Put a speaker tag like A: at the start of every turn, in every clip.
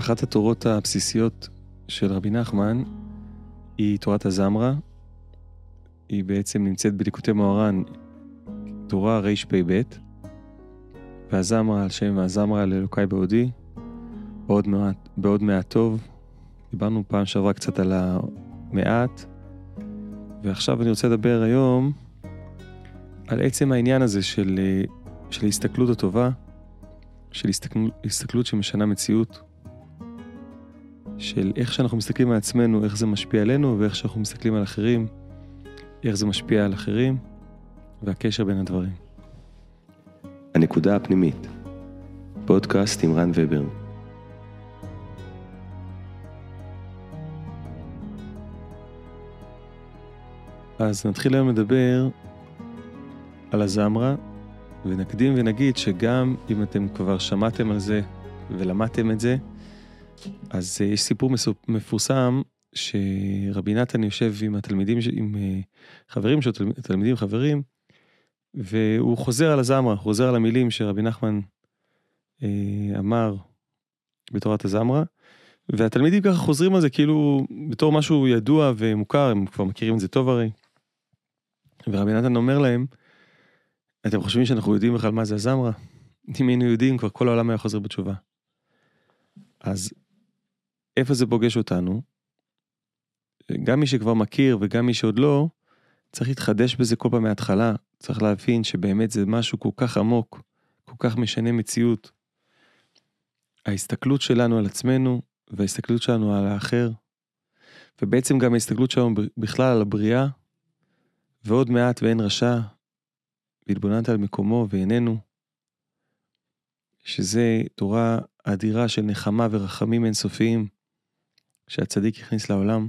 A: אחת התורות הבסיסיות של רבי נחמן היא תורת הזמרה. היא בעצם נמצאת בליקוטי מוהר"ן, תורה רפ"ב, והזמרה על שם הזמרה לאלוקי בעודי, בעוד מעט, בעוד מעט טוב. דיברנו פעם שעברה קצת על המעט, ועכשיו אני רוצה לדבר היום על עצם העניין הזה של, של ההסתכלות הטובה, של הסתכלות, הסתכלות שמשנה מציאות, של איך שאנחנו מסתכלים על עצמנו, איך זה משפיע עלינו, ואיך שאנחנו מסתכלים על אחרים, איך זה משפיע על אחרים, והקשר בין הדברים.
B: הנקודה הפנימית, פודקאסט עם רן ובר.
A: אז נתחיל היום לדבר על הזמרה, ונקדים ונגיד שגם אם אתם כבר שמעתם על זה ולמדתם את זה, אז uh, יש סיפור מפורסם שרבי נתן יושב עם התלמידים, עם uh, חברים שלו, תלמידים חברים, והוא חוזר על הזמרה, חוזר על המילים שרבי נחמן uh, אמר בתורת הזמרה, והתלמידים ככה חוזרים על זה כאילו בתור משהו ידוע ומוכר, הם כבר מכירים את זה טוב הרי. ורבי נתן אומר להם, אתם חושבים שאנחנו יודעים בכלל מה זה הזמרה? אם היינו יודעים, כבר כל העולם היה חוזר בתשובה. אז איפה זה פוגש אותנו? גם מי שכבר מכיר וגם מי שעוד לא, צריך להתחדש בזה כל פעם מההתחלה. צריך להבין שבאמת זה משהו כל כך עמוק, כל כך משנה מציאות. ההסתכלות שלנו על עצמנו וההסתכלות שלנו על האחר, ובעצם גם ההסתכלות שלנו בכלל על הבריאה, ועוד מעט ואין רשע, והתבוננת על מקומו ואיננו, שזה תורה אדירה של נחמה ורחמים אינסופיים שהצדיק הכניס לעולם.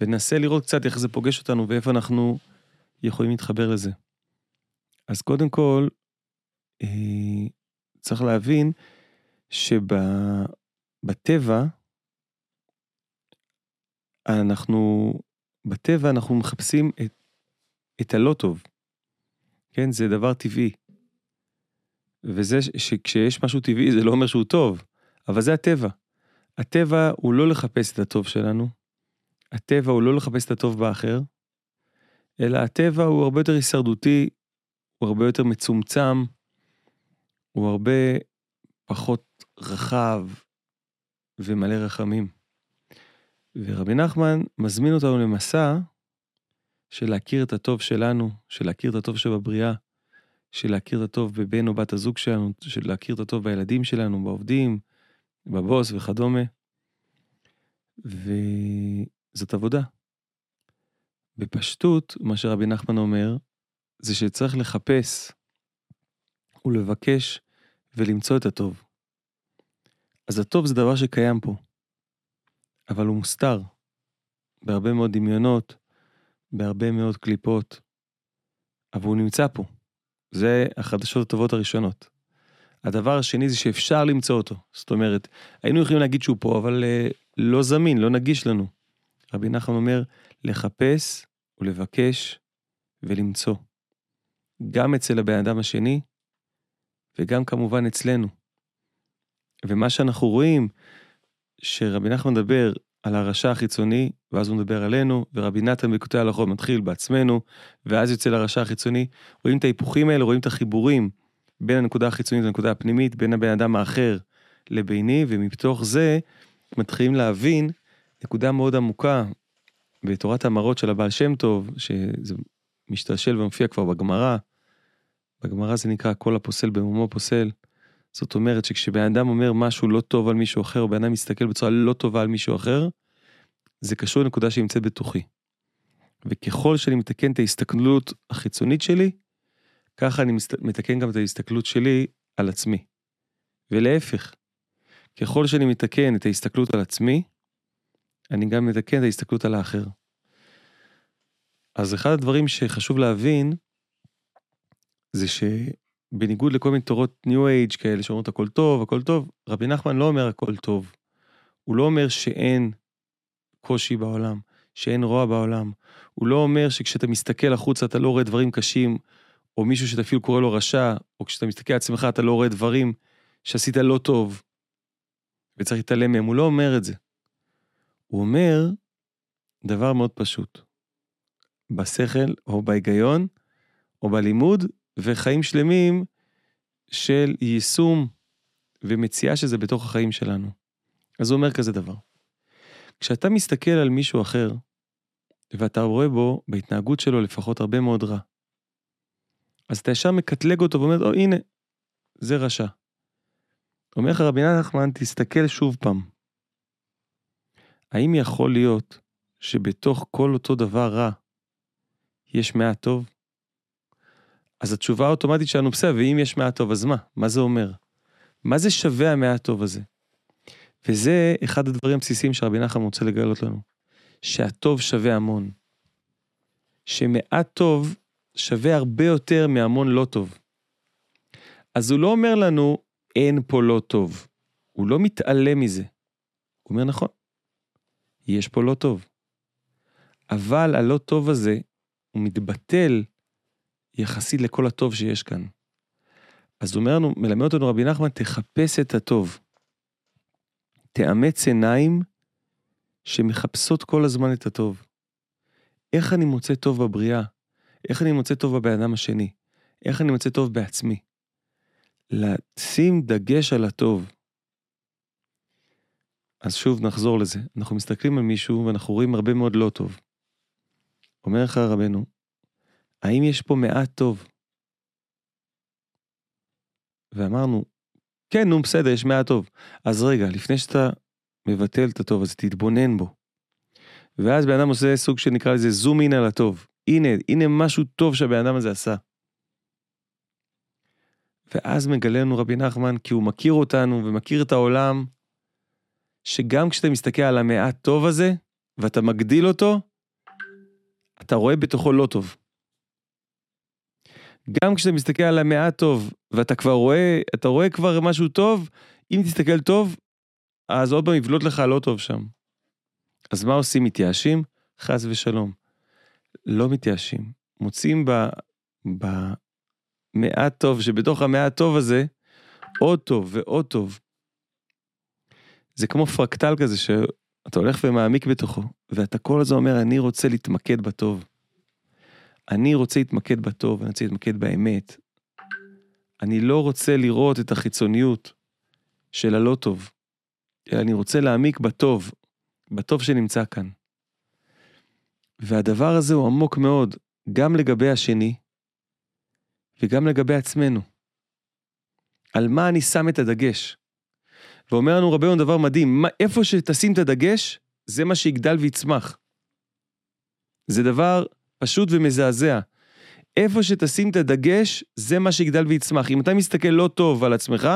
A: וננסה לראות קצת איך זה פוגש אותנו ואיפה אנחנו יכולים להתחבר לזה. אז קודם כל, אה, צריך להבין שבטבע, אנחנו, בטבע אנחנו מחפשים את, את הלא טוב. כן, זה דבר טבעי. וזה שכשיש משהו טבעי זה לא אומר שהוא טוב, אבל זה הטבע. הטבע הוא לא לחפש את הטוב שלנו, הטבע הוא לא לחפש את הטוב באחר, אלא הטבע הוא הרבה יותר הישרדותי, הוא הרבה יותר מצומצם, הוא הרבה פחות רחב ומלא רחמים. ורבי נחמן מזמין אותנו למסע של להכיר את הטוב שלנו, של להכיר את הטוב שבבריאה, של להכיר את הטוב בבן או בת הזוג שלנו, של להכיר את הטוב בילדים שלנו, בעובדים, בבוס וכדומה. וזאת עבודה. בפשטות, מה שרבי נחמן אומר, זה שצריך לחפש ולבקש ולמצוא את הטוב. אז הטוב זה דבר שקיים פה, אבל הוא מוסתר בהרבה מאוד דמיונות, בהרבה מאוד קליפות, אבל הוא נמצא פה. זה החדשות הטובות הראשונות. הדבר השני זה שאפשר למצוא אותו. זאת אומרת, היינו יכולים להגיד שהוא פה, אבל uh, לא זמין, לא נגיש לנו. רבי נחמן אומר, לחפש ולבקש ולמצוא. גם אצל הבן אדם השני, וגם כמובן אצלנו. ומה שאנחנו רואים, שרבי נחמן מדבר על הרשע החיצוני, ואז הוא מדבר עלינו, ורבי נתן בקוטעי הלכות מתחיל בעצמנו, ואז יוצא לרשע החיצוני. רואים את ההיפוכים האלה, רואים את החיבורים בין הנקודה החיצונית לנקודה הפנימית, בין הבן אדם האחר לביני, ומתוך זה מתחילים להבין נקודה מאוד עמוקה בתורת המראות של הבעל שם טוב, שזה משתלשל ומופיע כבר בגמרא. בגמרא זה נקרא כל הפוסל במומו פוסל. זאת אומרת שכשבן אדם אומר משהו לא טוב על מישהו אחר, או בן אדם מסתכל בצורה לא טובה על מישהו אחר, זה קשור לנקודה שנמצאת בתוכי. וככל שאני מתקן את ההסתכלות החיצונית שלי, ככה אני מתקן גם את ההסתכלות שלי על עצמי. ולהפך, ככל שאני מתקן את ההסתכלות על עצמי, אני גם מתקן את ההסתכלות על האחר. אז אחד הדברים שחשוב להבין, זה שבניגוד לכל מיני תורות ניו אייג' כאלה שאומרות הכל טוב, הכל טוב, רבי נחמן לא אומר הכל טוב. הוא לא אומר שאין קושי בעולם, שאין רוע בעולם. הוא לא אומר שכשאתה מסתכל החוצה אתה לא רואה דברים קשים, או מישהו שאתה אפילו קורא לו רשע, או כשאתה מסתכל על עצמך אתה לא רואה דברים שעשית לא טוב. וצריך להתעלם מהם, הוא לא אומר את זה. הוא אומר דבר מאוד פשוט. בשכל או בהיגיון או בלימוד וחיים שלמים של יישום ומציאה שזה בתוך החיים שלנו. אז הוא אומר כזה דבר. כשאתה מסתכל על מישהו אחר, ואתה רואה בו, בהתנהגות שלו לפחות, הרבה מאוד רע, אז אתה ישר מקטלג אותו ואומר, או הנה, זה רשע. אומר לך רבי נחמן, תסתכל שוב פעם. האם יכול להיות שבתוך כל אותו דבר רע, יש מעט טוב? אז התשובה האוטומטית שלנו, בסדר, ואם יש מעט טוב, אז מה? מה זה אומר? מה זה שווה המעט טוב הזה? וזה אחד הדברים הבסיסיים שרבי נחמן רוצה לגלות לנו. שהטוב שווה המון. שמעט טוב שווה הרבה יותר מהמון לא טוב. אז הוא לא אומר לנו, אין פה לא טוב. הוא לא מתעלם מזה. הוא אומר, נכון, יש פה לא טוב. אבל הלא טוב הזה, הוא מתבטל יחסית לכל הטוב שיש כאן. אז הוא אומר לנו, מלמד אותנו רבי נחמן, תחפש את הטוב. תאמץ עיניים שמחפשות כל הזמן את הטוב. איך אני מוצא טוב בבריאה? איך אני מוצא טוב בבן אדם השני? איך אני מוצא טוב בעצמי? לשים דגש על הטוב. אז שוב נחזור לזה, אנחנו מסתכלים על מישהו ואנחנו רואים הרבה מאוד לא טוב. אומר לך רבנו, האם יש פה מעט טוב? ואמרנו, כן, נו בסדר, יש מעט טוב. אז רגע, לפני שאתה מבטל את הטוב הזה, תתבונן בו. ואז בן אדם עושה סוג שנקרא לזה זום אין על הטוב. הנה, הנה משהו טוב שהבן אדם הזה עשה. ואז מגלה לנו רבי נחמן, כי הוא מכיר אותנו ומכיר את העולם, שגם כשאתה מסתכל על המעט טוב הזה, ואתה מגדיל אותו, אתה רואה בתוכו לא טוב. גם כשאתה מסתכל על המעט טוב, ואתה כבר רואה, אתה רואה כבר משהו טוב, אם תסתכל טוב, אז עוד פעם יבלוט לך לא טוב שם. אז מה עושים? מתייאשים? חס ושלום. לא מתייאשים. מוצאים. במעט טוב, שבתוך המעט טוב הזה, עוד טוב ועוד טוב. זה כמו פרקטל כזה שאתה הולך ומעמיק בתוכו, ואתה כל הזמן אומר, אני רוצה להתמקד בטוב. אני רוצה להתמקד בטוב, אני רוצה להתמקד באמת. אני לא רוצה לראות את החיצוניות של הלא טוב, אלא אני רוצה להעמיק בטוב, בטוב שנמצא כאן. והדבר הזה הוא עמוק מאוד, גם לגבי השני, וגם לגבי עצמנו. על מה אני שם את הדגש. ואומר לנו רבינו דבר מדהים, מה, איפה שתשים את הדגש, זה מה שיגדל ויצמח. זה דבר פשוט ומזעזע. איפה שתשים את הדגש, זה מה שיגדל ויצמח. אם אתה מסתכל לא טוב על עצמך,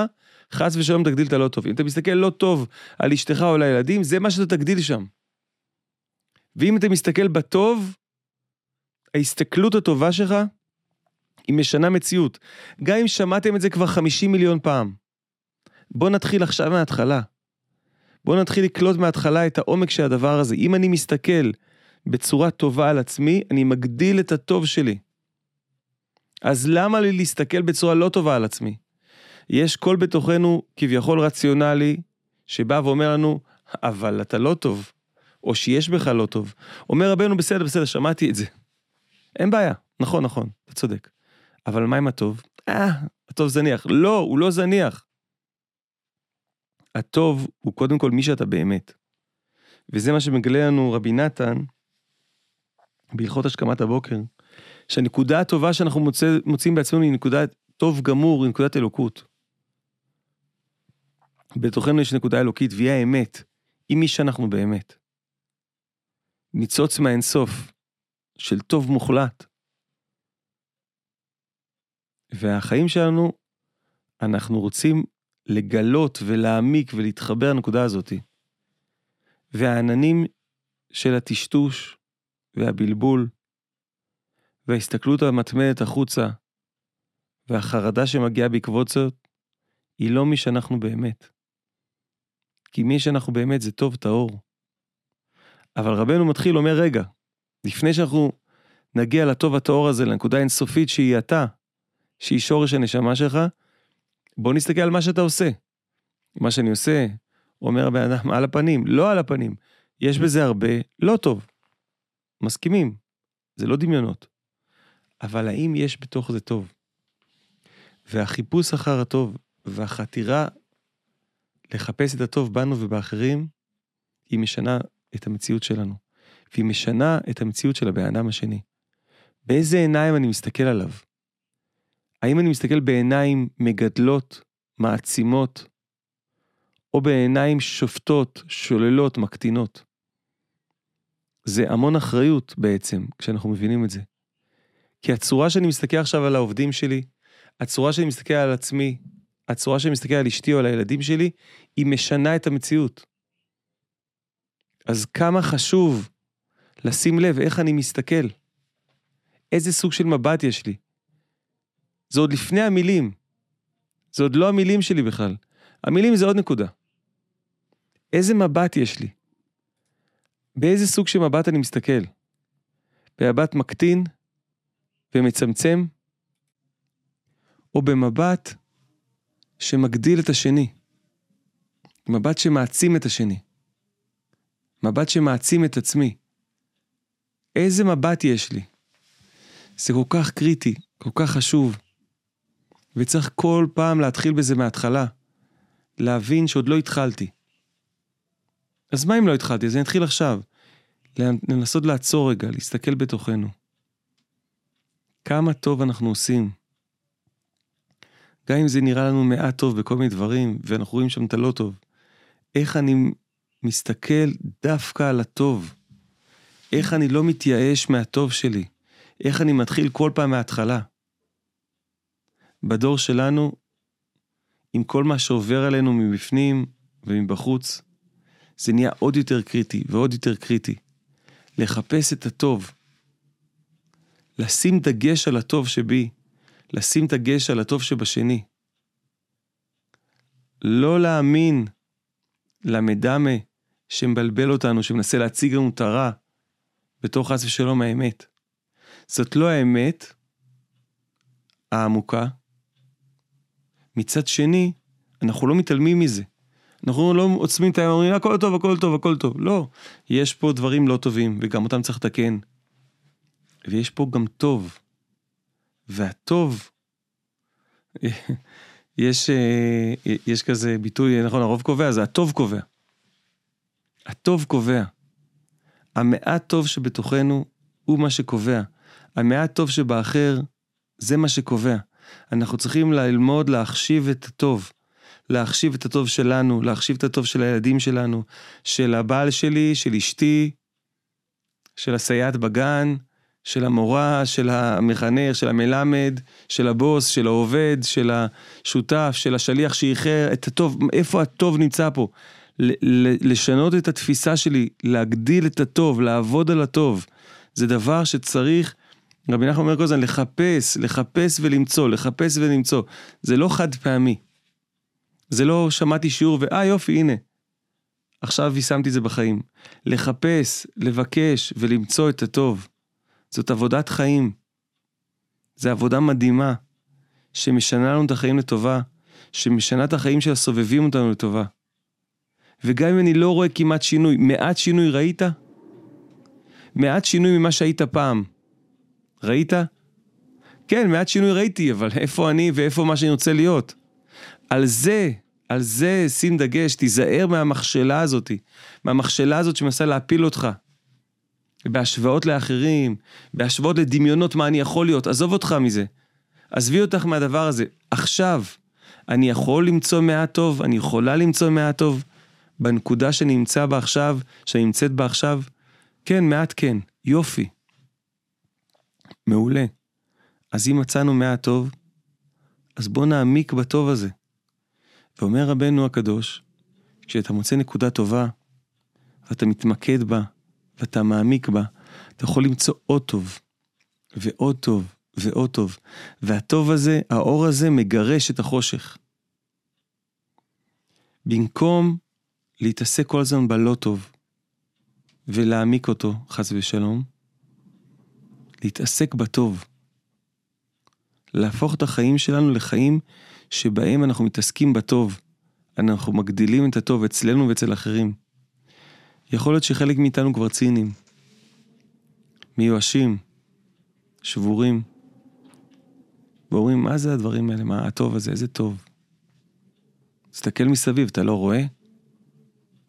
A: חס ושלום תגדיל את הלא טוב. אם אתה מסתכל לא טוב על אשתך או על הילדים, זה מה שאתה תגדיל שם. ואם אתה מסתכל בטוב, ההסתכלות הטובה שלך, היא משנה מציאות. גם אם שמעתם את זה כבר 50 מיליון פעם. בואו נתחיל עכשיו מההתחלה. בואו נתחיל לקלוט מההתחלה את העומק של הדבר הזה. אם אני מסתכל בצורה טובה על עצמי, אני מגדיל את הטוב שלי. אז למה לי להסתכל בצורה לא טובה על עצמי? יש קול בתוכנו כביכול רציונלי, שבא ואומר לנו, אבל אתה לא טוב, או שיש בך לא טוב. אומר רבנו, בסדר, בסדר, שמעתי את זה. אין בעיה, נכון, נכון, אתה צודק. אבל מה עם הטוב? אה, הטוב זניח. לא, הוא לא זניח. הטוב הוא קודם כל מי שאתה באמת. וזה מה שמגלה לנו רבי נתן בהלכות השכמת הבוקר, שהנקודה הטובה שאנחנו מוצא, מוצאים בעצמנו היא נקודה טוב גמור, היא נקודת אלוקות. בתוכנו יש נקודה אלוקית, והיא האמת, היא מי שאנחנו באמת. ניצוץ מהאינסוף, של טוב מוחלט. והחיים שלנו, אנחנו רוצים לגלות ולהעמיק ולהתחבר לנקודה הזאתי. והעננים של הטשטוש והבלבול וההסתכלות המתמדת החוצה והחרדה שמגיעה בעקבות זאת, היא לא מי שאנחנו באמת. כי מי שאנחנו באמת זה טוב טהור. אבל רבנו מתחיל אומר, רגע, לפני שאנחנו נגיע לטוב הטהור הזה, לנקודה אינסופית שהיא אתה, שהיא שורש הנשמה שלך, בוא נסתכל על מה שאתה עושה. מה שאני עושה, אומר הבן אדם, על הפנים, לא על הפנים. יש בזה הרבה לא טוב. מסכימים, זה לא דמיונות. אבל האם יש בתוך זה טוב? והחיפוש אחר הטוב והחתירה לחפש את הטוב בנו ובאחרים, היא משנה את המציאות שלנו. והיא משנה את המציאות של הבן אדם השני. באיזה עיניים אני מסתכל עליו? האם אני מסתכל בעיניים מגדלות, מעצימות, או בעיניים שופטות, שוללות, מקטינות? זה המון אחריות בעצם, כשאנחנו מבינים את זה. כי הצורה שאני מסתכל עכשיו על העובדים שלי, הצורה שאני מסתכל על עצמי, הצורה שאני מסתכל על אשתי או על הילדים שלי, היא משנה את המציאות. אז כמה חשוב לשים לב איך אני מסתכל. איזה סוג של מבט יש לי. זה עוד לפני המילים. זה עוד לא המילים שלי בכלל. המילים זה עוד נקודה. איזה מבט יש לי? באיזה סוג של מבט אני מסתכל? במבט מקטין ומצמצם, או במבט שמגדיל את השני? מבט שמעצים את השני. מבט שמעצים את עצמי. איזה מבט יש לי? זה כל כך קריטי, כל כך חשוב. וצריך כל פעם להתחיל בזה מההתחלה. להבין שעוד לא התחלתי. אז מה אם לא התחלתי? אז אני אתחיל עכשיו. לנסות לעצור רגע, להסתכל בתוכנו. כמה טוב אנחנו עושים. גם אם זה נראה לנו מעט טוב בכל מיני דברים, ואנחנו רואים שם את הלא טוב. איך אני מסתכל דווקא על הטוב. איך אני לא מתייאש מהטוב שלי. איך אני מתחיל כל פעם מההתחלה. בדור שלנו, עם כל מה שעובר עלינו מבפנים ומבחוץ, זה נהיה עוד יותר קריטי ועוד יותר קריטי. לחפש את הטוב. לשים דגש על הטוב שבי, לשים דגש על הטוב שבשני. לא להאמין למדמה שמבלבל אותנו, שמנסה להציג לנו את הרע, בתור חס ושלום האמת. זאת לא האמת העמוקה. מצד שני, אנחנו לא מתעלמים מזה. אנחנו לא עוצמים את העיניים, אומרים הכל טוב, הכל טוב, הכל טוב. לא, יש פה דברים לא טובים, וגם אותם צריך לתקן. ויש פה גם טוב. והטוב, יש, אה, יש כזה ביטוי, נכון, הרוב קובע, זה הטוב קובע. הטוב קובע. המעט טוב שבתוכנו הוא מה שקובע. המעט טוב שבאחר זה מה שקובע. אנחנו צריכים ללמוד להחשיב את הטוב. להחשיב את הטוב שלנו, להחשיב את הטוב של הילדים שלנו, של הבעל שלי, של אשתי, של הסייעת בגן, של המורה, של המחנך, של המלמד, של הבוס, של העובד, של השותף, של השליח שאיחר, את הטוב, איפה הטוב נמצא פה? לשנות את התפיסה שלי, להגדיל את הטוב, לעבוד על הטוב. זה דבר שצריך, רבי נחמן אומר כל הזמן, לחפש, לחפש ולמצוא, לחפש ולמצוא. זה לא חד פעמי. זה לא שמעתי שיעור ואה יופי, הנה. עכשיו יישמתי את זה בחיים. לחפש, לבקש ולמצוא את הטוב. זאת עבודת חיים. זו עבודה מדהימה, שמשנה לנו את החיים לטובה, שמשנה את החיים של הסובבים אותנו לטובה. וגם אם אני לא רואה כמעט שינוי, מעט שינוי ראית? מעט שינוי ממה שהיית פעם. ראית? כן, מעט שינוי ראיתי, אבל איפה אני ואיפה מה שאני רוצה להיות? על זה, על זה שים דגש, תיזהר מהמכשלה הזאת, מהמכשלה הזאת שמנסה להפיל אותך. בהשוואות לאחרים, בהשוואות לדמיונות מה אני יכול להיות, עזוב אותך מזה. עזבי אותך מהדבר הזה. עכשיו, אני יכול למצוא מעט טוב, אני יכולה למצוא מעט טוב. בנקודה שאני נמצא בה עכשיו, שאני נמצאת בה עכשיו, כן, מעט כן, יופי. מעולה. אז אם מצאנו מעט טוב, אז בוא נעמיק בטוב הזה. ואומר רבנו הקדוש, כשאתה מוצא נקודה טובה, ואתה מתמקד בה, ואתה מעמיק בה, אתה יכול למצוא עוד טוב, ועוד טוב, ועוד טוב. והטוב הזה, האור הזה, מגרש את החושך. במקום להתעסק כל הזמן בלא טוב, ולהעמיק אותו, חס ושלום, להתעסק בטוב. להפוך את החיים שלנו לחיים שבהם אנחנו מתעסקים בטוב. אנחנו מגדילים את הטוב אצלנו ואצל אחרים. יכול להיות שחלק מאיתנו כבר ציניים, מיואשים, שבורים, ואומרים, מה זה הדברים האלה? מה הטוב הזה? איזה טוב. תסתכל מסביב, אתה לא רואה?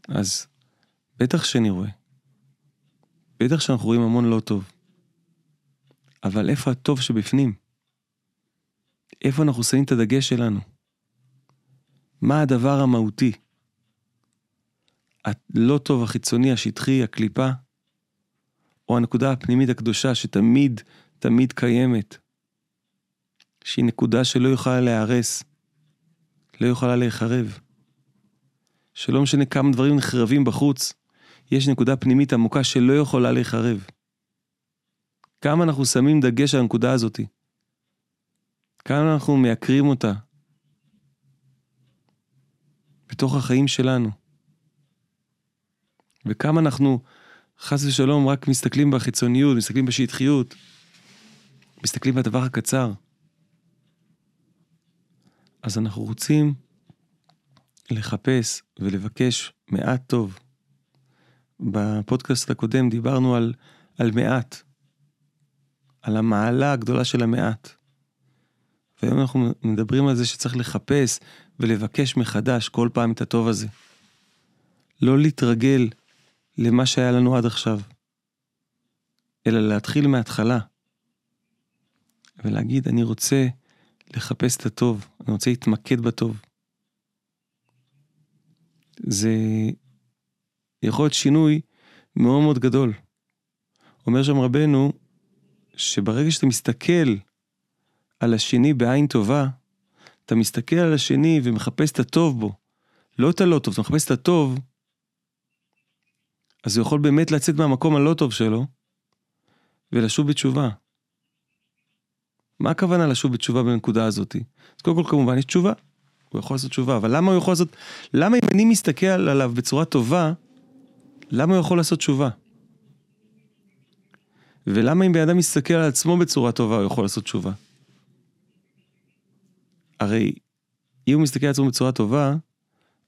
A: אז בטח שאני רואה. בטח שאנחנו רואים המון לא טוב. אבל איפה הטוב שבפנים? איפה אנחנו שמים את הדגש שלנו? מה הדבר המהותי? הלא טוב החיצוני, השטחי, הקליפה, או הנקודה הפנימית הקדושה שתמיד, תמיד קיימת, שהיא נקודה שלא יכולה להיהרס, לא יכולה להיחרב. שלא משנה כמה דברים נחרבים בחוץ, יש נקודה פנימית עמוקה שלא יכולה להיחרב. כמה אנחנו שמים דגש על הנקודה הזאתי. כמה אנחנו מייקרים אותה בתוך החיים שלנו. וכמה אנחנו, חס ושלום, רק מסתכלים בחיצוניות, מסתכלים בשטחיות, מסתכלים בדבר הקצר. אז אנחנו רוצים לחפש ולבקש מעט טוב. בפודקאסט הקודם דיברנו על, על מעט, על המעלה הגדולה של המעט. והיום אנחנו מדברים על זה שצריך לחפש ולבקש מחדש כל פעם את הטוב הזה. לא להתרגל למה שהיה לנו עד עכשיו, אלא להתחיל מההתחלה ולהגיד, אני רוצה לחפש את הטוב, אני רוצה להתמקד בטוב. זה יכול להיות שינוי מאוד מאוד גדול. אומר שם רבנו, שברגע שאתה מסתכל על השני בעין טובה, אתה מסתכל על השני ומחפש את הטוב בו, לא את הלא טוב, אתה מחפש את הטוב, אז הוא יכול באמת לצאת מהמקום הלא טוב שלו ולשוב בתשובה. מה הכוונה לשוב בתשובה בנקודה הזאת? אז קודם כל כמובן יש תשובה, הוא יכול לעשות תשובה, אבל למה הוא יכול לעשות, למה אם אני מסתכל עליו בצורה טובה, למה הוא יכול לעשות תשובה? ולמה אם בן אדם מסתכל על עצמו בצורה טובה, הוא יכול לעשות תשובה? הרי אם הוא מסתכל על עצמו בצורה טובה,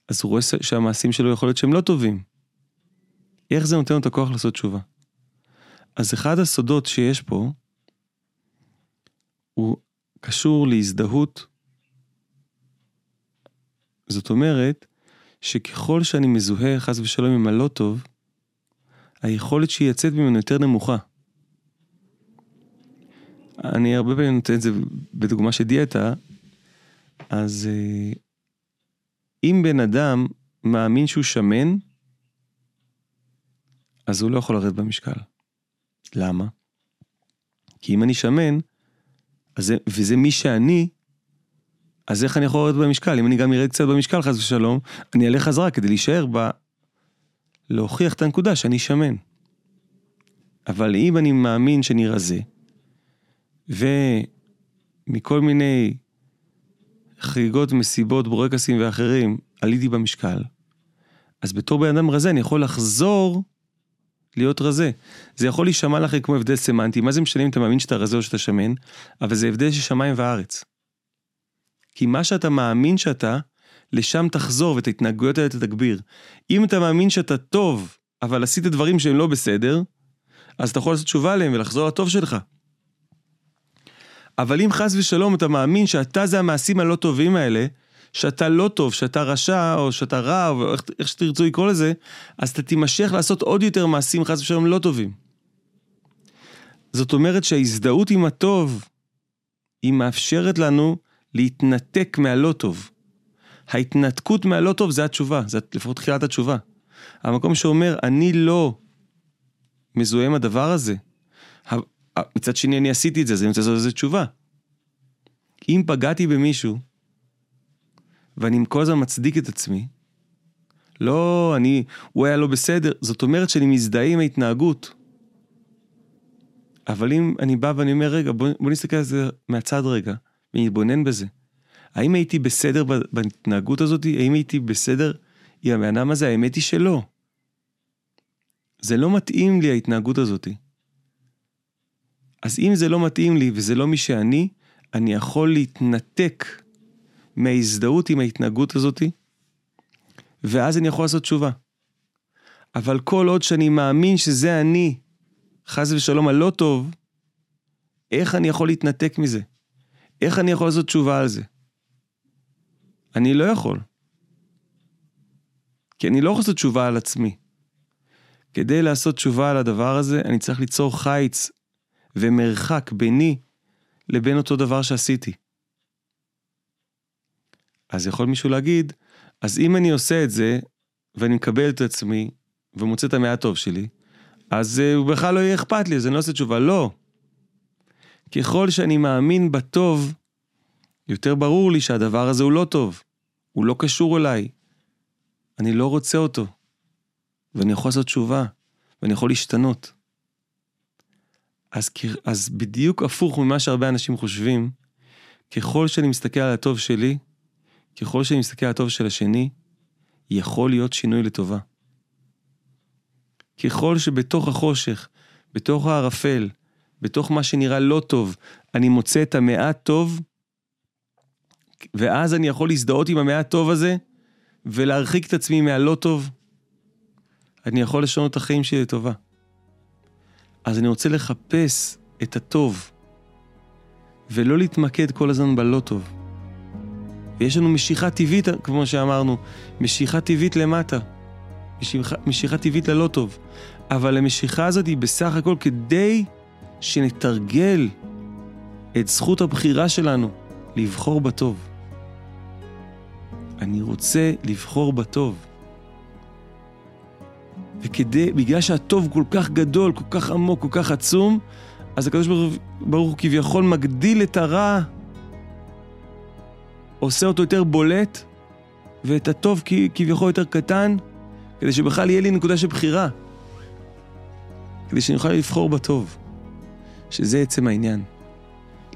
A: אז הוא רואה שהמעשים שלו יכול להיות שהם לא טובים. איך זה נותן לו את הכוח לעשות תשובה? אז אחד הסודות שיש פה, הוא קשור להזדהות. זאת אומרת, שככל שאני מזוהה חס ושלום עם הלא טוב, היכולת שהיא יצאת ממנו יותר נמוכה. אני הרבה פעמים נותן את זה בדוגמה של דיאטה, אז אה, אם בן אדם מאמין שהוא שמן, אז הוא לא יכול לרדת במשקל. למה? כי אם אני שמן, אז, וזה מי שאני, אז איך אני יכול לרדת במשקל? אם אני גם ארד קצת במשקל, חס ושלום, אני אעלה חזרה כדי להישאר ב... להוכיח את הנקודה שאני שמן. אבל אם אני מאמין שאני רזה, ומכל מיני חגיגות, מסיבות, בורקסים ואחרים, עליתי במשקל, אז בתור בן אדם רזה אני יכול לחזור להיות רזה. זה יכול להישמע לכם כמו הבדל סמנטי, מה זה משנה אם אתה מאמין שאתה רזה או שאתה שמן, אבל זה הבדל של שמיים וארץ. כי מה שאתה מאמין שאתה, לשם תחזור ואת ההתנהגויות האלה תתגביר. אם אתה מאמין שאתה טוב, אבל עשית דברים שהם לא בסדר, אז אתה יכול לעשות תשובה עליהם ולחזור לטוב שלך. אבל אם חס ושלום אתה מאמין שאתה זה המעשים הלא טובים האלה, שאתה לא טוב, שאתה רשע, או שאתה רע, או איך, איך שתרצו לקרוא לזה, אז אתה תימשך לעשות עוד יותר מעשים חס ושלום לא טובים. זאת אומרת שההזדהות עם הטוב, היא מאפשרת לנו להתנתק מהלא טוב. ההתנתקות מהלא טוב זה התשובה, זה לפחות תחילת התשובה. המקום שאומר, אני לא מזוהה עם הדבר הזה. מצד שני אני עשיתי את זה, אז אני רוצה לעשות לזה תשובה. אם פגעתי במישהו, ואני כל הזמן מצדיק את עצמי, לא, אני, הוא היה לא בסדר, זאת אומרת שאני מזדהה עם ההתנהגות. אבל אם אני בא ואני אומר, רגע, בוא, בוא נסתכל על זה מהצד רגע, ונתבונן בזה. האם הייתי בסדר בהתנהגות הזאת? האם הייתי בסדר עם הבן אדם הזה? האמת היא שלא. זה לא מתאים לי ההתנהגות הזאת. אז אם זה לא מתאים לי וזה לא מי שאני, אני יכול להתנתק מההזדהות עם ההתנהגות הזאת, ואז אני יכול לעשות תשובה. אבל כל עוד שאני מאמין שזה אני, חס ושלום הלא טוב, איך אני יכול להתנתק מזה? איך אני יכול לעשות תשובה על זה? אני לא יכול. כי אני לא יכול לעשות תשובה על עצמי. כדי לעשות תשובה על הדבר הזה, אני צריך ליצור חיץ ומרחק ביני לבין אותו דבר שעשיתי. אז יכול מישהו להגיד, אז אם אני עושה את זה, ואני מקבל את עצמי, ומוצא את המעט טוב שלי, אז uh, הוא בכלל לא יהיה אכפת לי, אז אני לא עושה תשובה. לא. ככל שאני מאמין בטוב, יותר ברור לי שהדבר הזה הוא לא טוב. הוא לא קשור אליי. אני לא רוצה אותו. ואני יכול לעשות תשובה, ואני יכול להשתנות. אז, אז בדיוק הפוך ממה שהרבה אנשים חושבים, ככל שאני מסתכל על הטוב שלי, ככל שאני מסתכל על הטוב של השני, יכול להיות שינוי לטובה. ככל שבתוך החושך, בתוך הערפל, בתוך מה שנראה לא טוב, אני מוצא את המעט טוב, ואז אני יכול להזדהות עם המעט טוב הזה, ולהרחיק את עצמי מהלא טוב, אני יכול לשנות את החיים שלי לטובה. אז אני רוצה לחפש את הטוב, ולא להתמקד כל הזמן בלא טוב. ויש לנו משיכה טבעית, כמו שאמרנו, משיכה טבעית למטה. משיכה, משיכה טבעית ללא טוב. אבל המשיכה הזאת היא בסך הכל כדי שנתרגל את זכות הבחירה שלנו לבחור בטוב. אני רוצה לבחור בטוב. וכדי, בגלל שהטוב כל כך גדול, כל כך עמוק, כל כך עצום, אז הקדוש ברוך הוא כביכול מגדיל את הרע, עושה אותו יותר בולט, ואת הטוב כביכול יותר קטן, כדי שבכלל יהיה לי נקודה של בחירה. כדי שאני אוכל לבחור בטוב. שזה עצם העניין.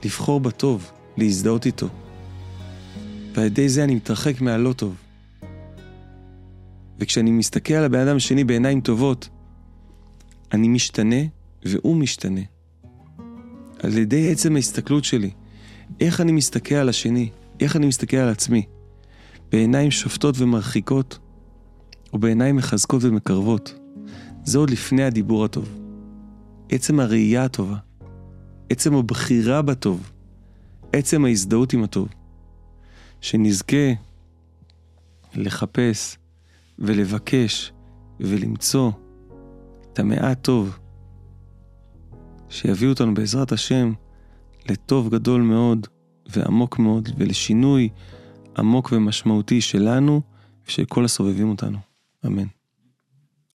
A: לבחור בטוב, להזדהות איתו. ועל ידי זה אני מתרחק מהלא טוב. וכשאני מסתכל על הבן אדם השני בעיניים טובות, אני משתנה והוא משתנה. על ידי עצם ההסתכלות שלי, איך אני מסתכל על השני, איך אני מסתכל על עצמי, בעיניים שופטות ומרחיקות, או בעיניים מחזקות ומקרבות. זה עוד לפני הדיבור הטוב. עצם הראייה הטובה, עצם הבחירה בטוב, עצם ההזדהות עם הטוב. שנזכה לחפש ולבקש ולמצוא את המעט טוב שיביא אותנו בעזרת השם לטוב גדול מאוד ועמוק מאוד ולשינוי עמוק ומשמעותי שלנו ושל כל הסובבים אותנו. אמן.